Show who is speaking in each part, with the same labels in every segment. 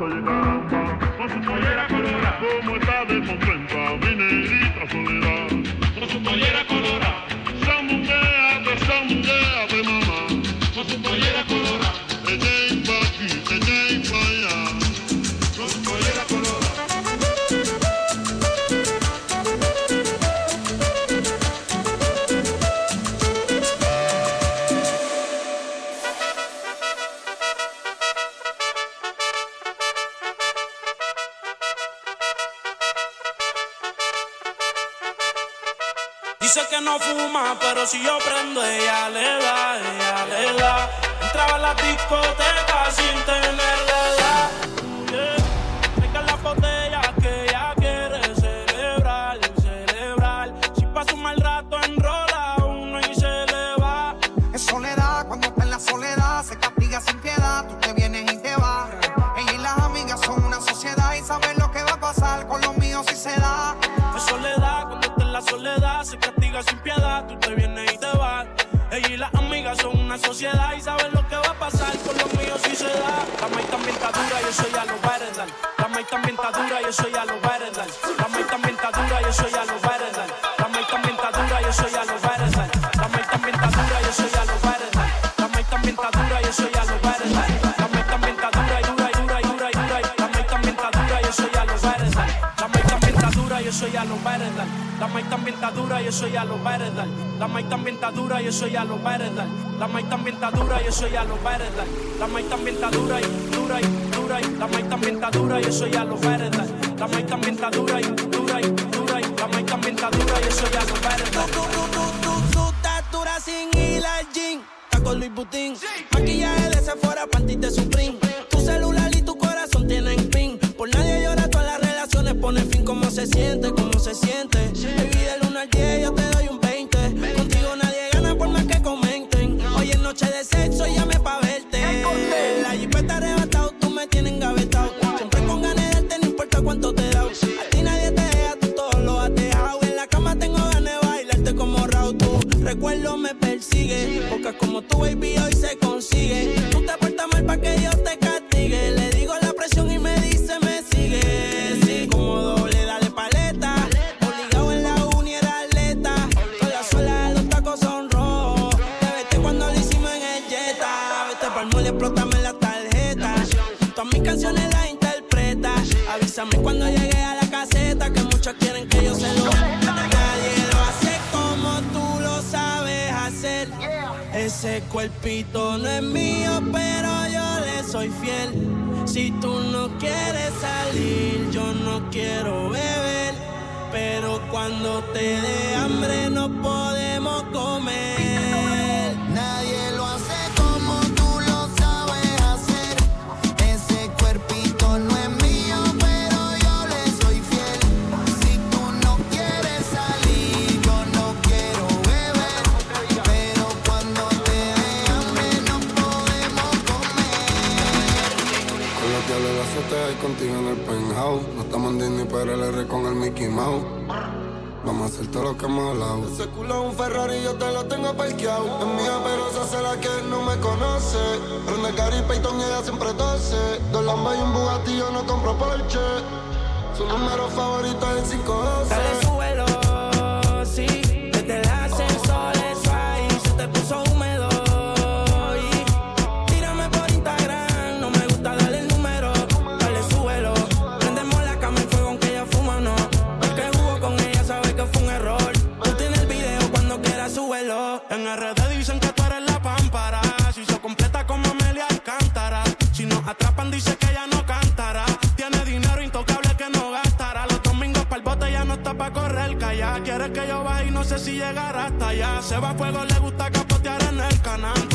Speaker 1: soledad. Con su pollera colorada. ¿Cómo está de contenta mi negrita soledad?
Speaker 2: yo soy a los Veredal. La
Speaker 3: maita mentadura, yo soy a los
Speaker 2: Veredal. La maita mentadura, yo soy a los Veredal. La maita mentadura, yo soy a los Veredal. La maita mentadura, yo soy a los Veredal. La maita mentadura, dura y dura y dura y dura. La maita mentadura, yo soy a los Veredal. La maita mentadura, yo soy a los Veredal. La maita mentadura, yo soy a los Veredal. La maita mentadura, yo soy a los Veredal. La maita mentadura, yo soy a los Veredal. La maita mentadura, dura y dura y dura. la maíz también dura, yo soy a los veredal. La maíz también está dura y dura y dura y la maíz también está dura y eso ya se pierde. Tú,
Speaker 4: tú, tú, tú, tú, tú estás dura sin ir al gym. Taco Luis Butín. Maquillaje de Sephora, panty de Supreme. Tu celular y tu corazón tienen pin. Por nadie llora, todas las relaciones ponen fin. como se siente? Cómo Ese cuerpito no es mío, pero yo le soy fiel. Si tú no quieres salir, yo no quiero beber. Pero cuando te dé hambre, no podemos comer.
Speaker 5: contigo en el penthouse. No estamos en Disney, pero el R con el Mickey Mouse. Vamos a hacer todo lo que hemos hablado.
Speaker 6: Ese culo es un Ferrari, yo te lo tengo parqueado. Es mía, pero se hace la que no me conoce. Prende Gary Payton y ella siempre tose. Dos Lambas y un Bugatti, yo no compro Porsche. Su número favorito es el 512.
Speaker 4: ella
Speaker 2: se va a fuego, le gusta capotear en el canal.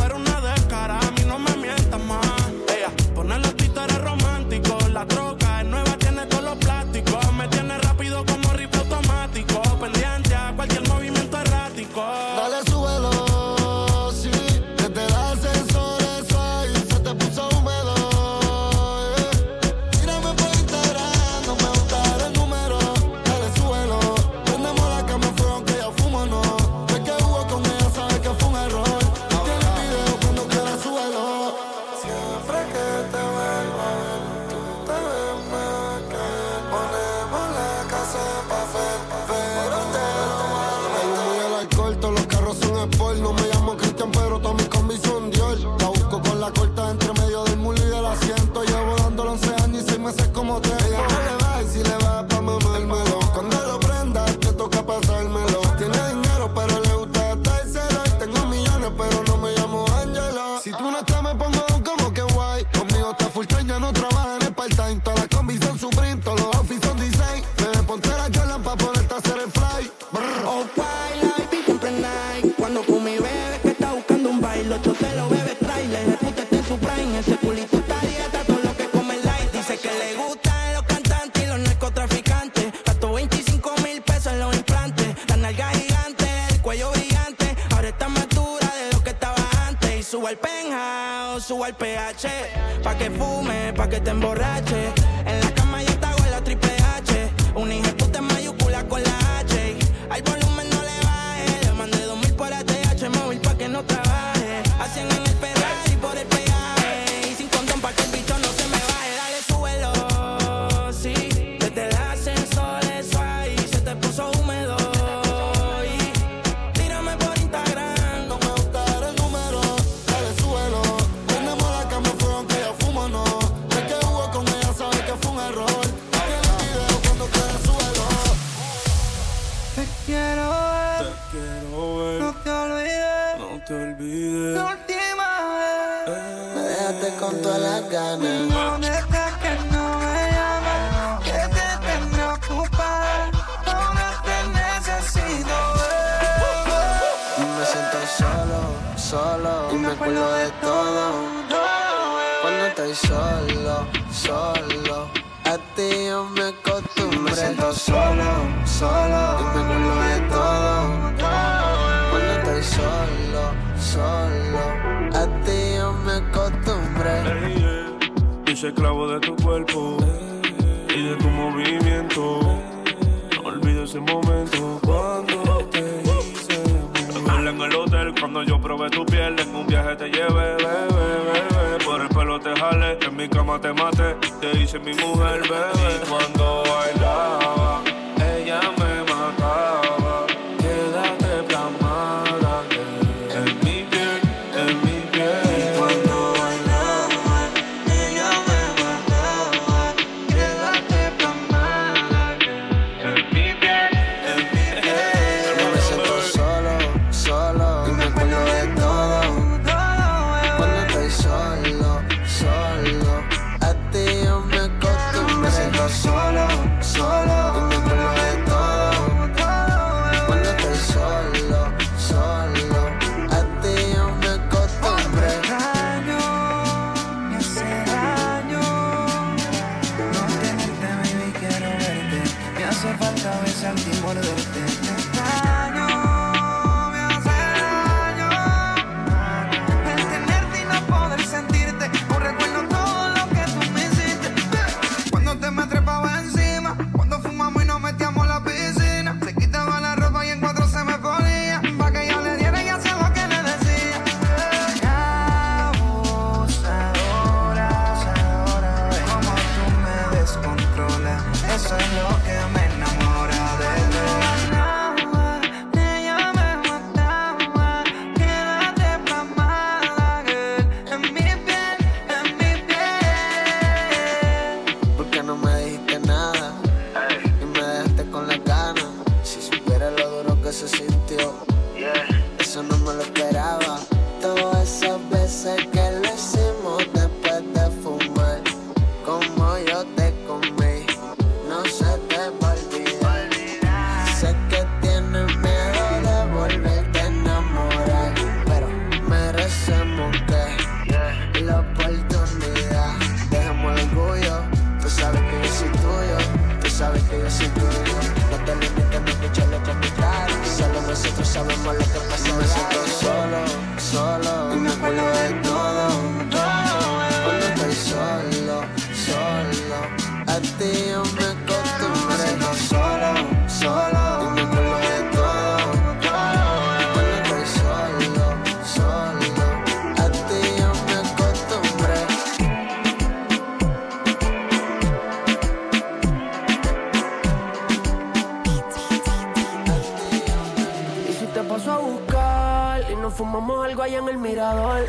Speaker 2: a
Speaker 7: buscar y nos fumamos algo allá en el mirador.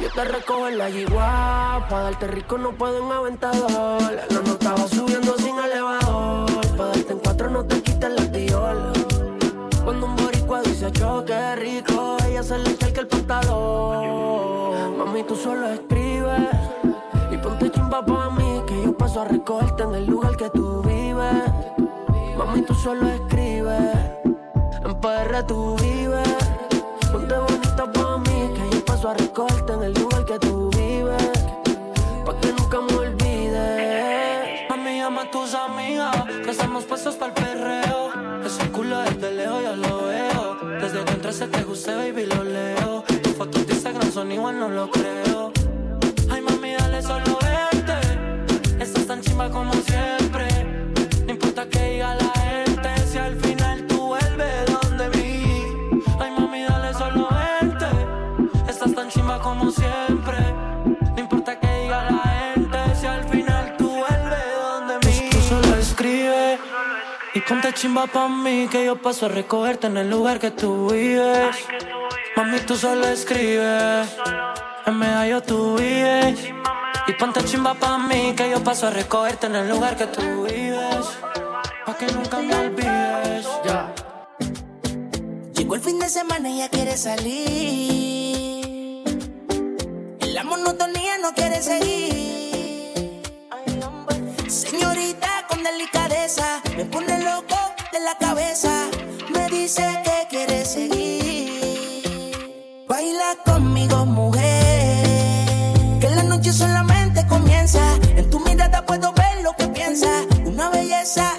Speaker 7: Yo te recojo en la yigua, pa' darte rico no puedo en aventador. No, no estaba subiendo sin elevador, pa' darte en cuatro no te quitas la tiola. Cuando un boricua dice choque rico, ella se le echa el pantalón. Mami, tú solo escribes y
Speaker 8: ponte chimba pa' mí, que yo paso a recogerte en el lugar que tú vives. Mami, tú solo escribes PR tú vives. Ponte bonita pa' mí, que yo paso a recogerte en el lugar que tú vives. Pa' que nunca me olvides. Mami, llama a tus amigas, que estamos puestos para el perreo. Ese culo desde lejos yo lo veo. Desde que entraste te guste, baby, lo leo. Tus fotos de Instagram son igual, no lo creo. Ay, mami, dale solo verte. Estás tan chimba como siempre. Y ponte chimba pa' mí, que yo paso a recogerte en el lugar que tú vives. Mami, tú solo escribes. En medallo tú vives. Y ponte chimba pa' mí, que yo paso a recogerte en el lugar que tú vives. Pa' que nunca me olvides. Ya.
Speaker 9: Llegó el fin de semana y ella quiere salir. En la monotonía no quiere seguir. Me pone loco de la cabeza. Me dice que quiere seguir. Baila conmigo, mujer. Que la noche solamente comienza. En tu mirada puedo ver lo que piensas. Una belleza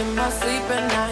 Speaker 10: in my sleep at night.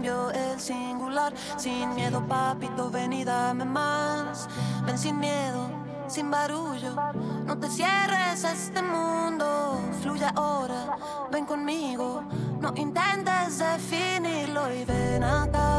Speaker 10: cambio el singular. Sin miedo, papito, ven y dame más. Ven sin miedo, sin barullo. No te cierres a este mundo. Fluye ahora, ven conmigo. No intentes definirlo y ven acá.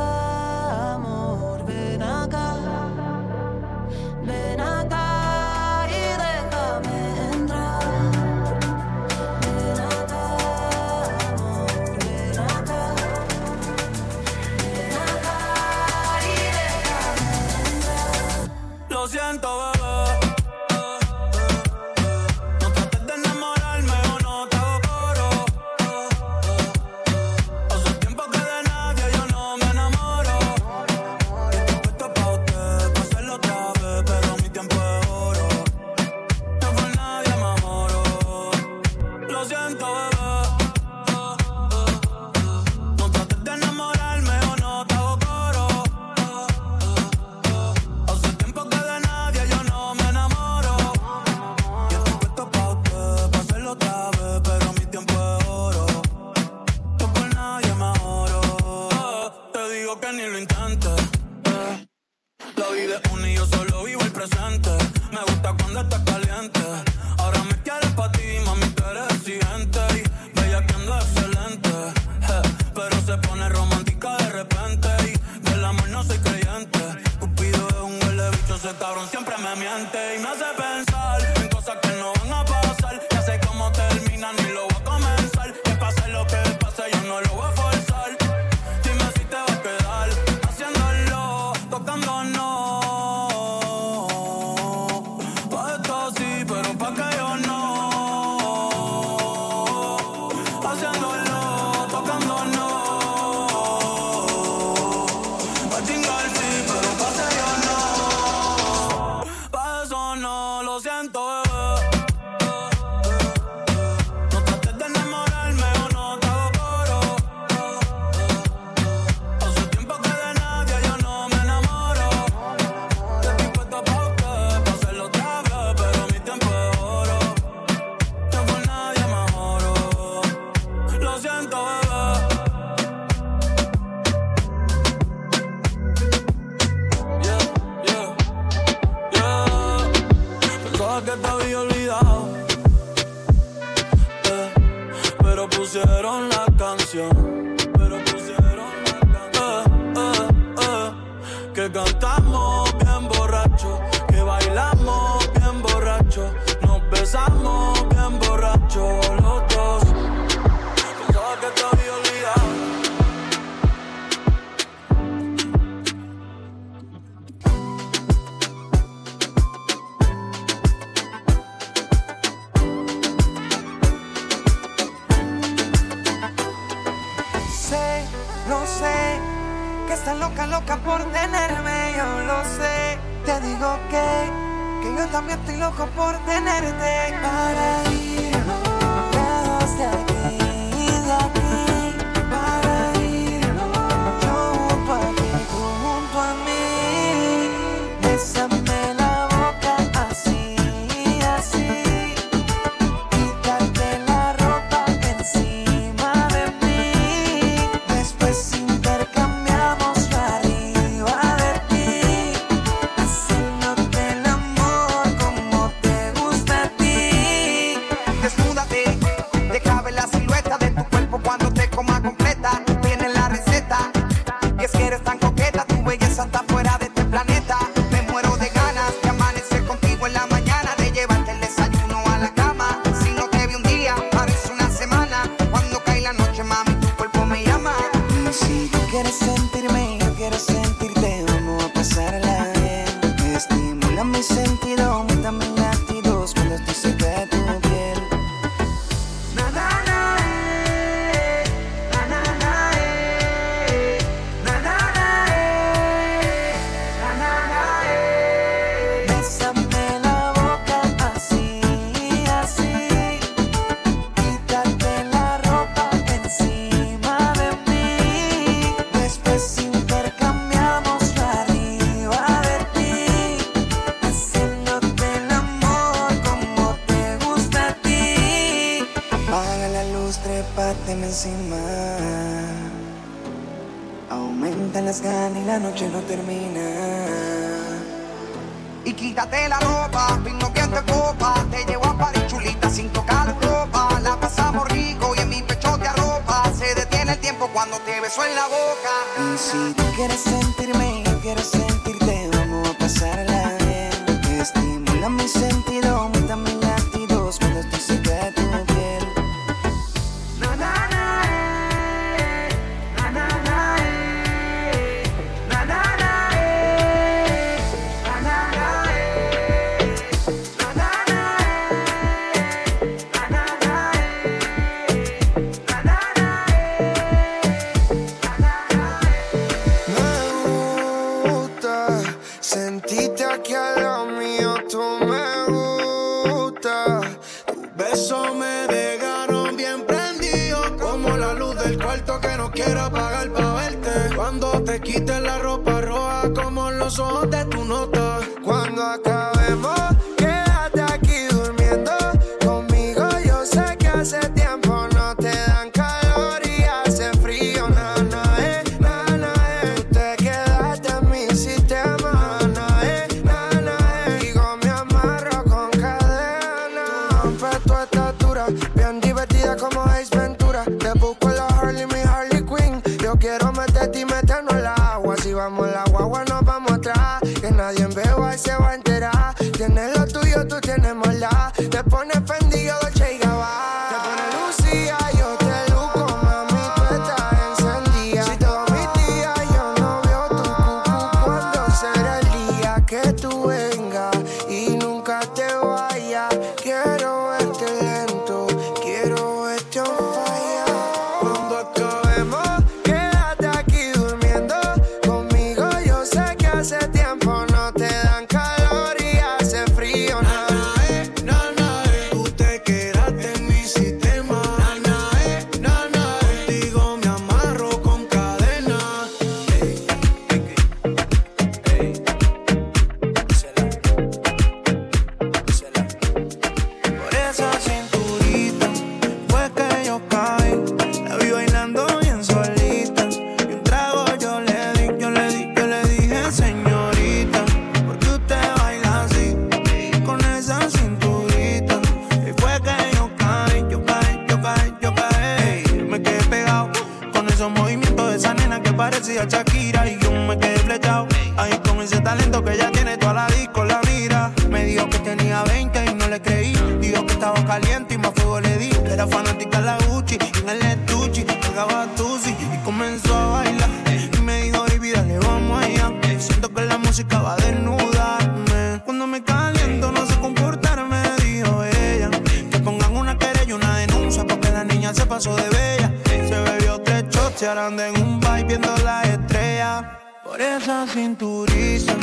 Speaker 4: música va a desnudarme. Cuando me caliento no sé comportarme, dijo ella. Que pongan una querella y una denuncia porque la niña se pasó de bella. Se bebió tres shots y en un baile viendo la estrella. Por esa cinturita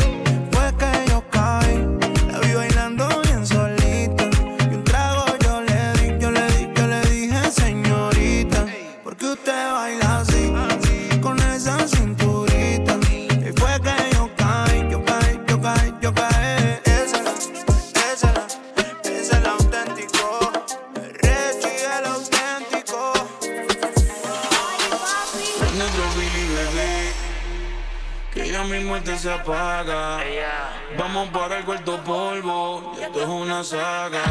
Speaker 4: Peleamos por el
Speaker 11: cuarto polvo, y esto es una saga.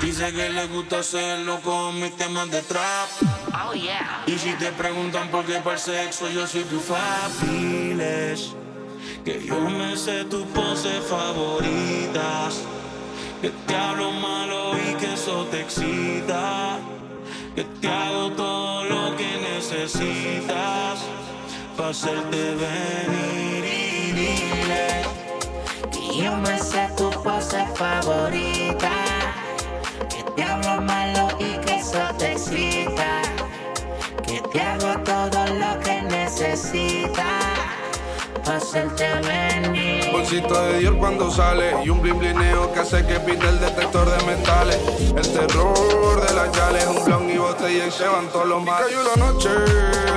Speaker 11: Dice que le gusta hacerlo con mis temas de trap. Oh, yeah. Y si te preguntan por qué para el sexo, yo soy tu fab. Diles que yo me sé tus poses favoritas. Que te hablo malo y que eso te excita. Que te hago todo lo que necesitas. Para hacerte venir
Speaker 7: yo me sé tu pose favorita. Que te hablo malo y que eso te excita. Que te hago todo lo que necesitas. Para hacerte ver
Speaker 12: bolsita de Dior cuando sale y un blin blineo que hace que pita el detector de metales. El terror de las chales, un blon y botella y se van todos los males. Cayó la noche,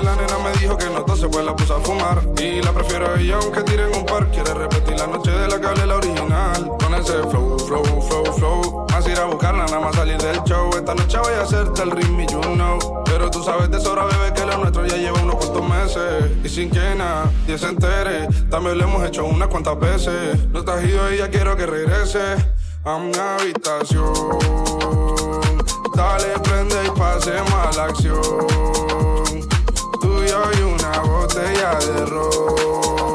Speaker 12: la nena me dijo que no todo se pues la puse a fumar y la prefiero a ella aunque tiren un par. Quiere repetir la noche de la cable la original con ese flow, flow, flow, flow. Ir a buscarla, nada más salir del show. Esta noche voy a hacerte el ritmo, you know. Pero tú sabes de sobra, bebé, que lo nuestro ya lleva unos cuantos meses. Y sin que nadie se entere. También lo hemos hecho unas cuantas veces. No estás ido y ya quiero que regrese a mi habitación. Dale, prende y pasemos la acción. Tú y yo y una botella de ron.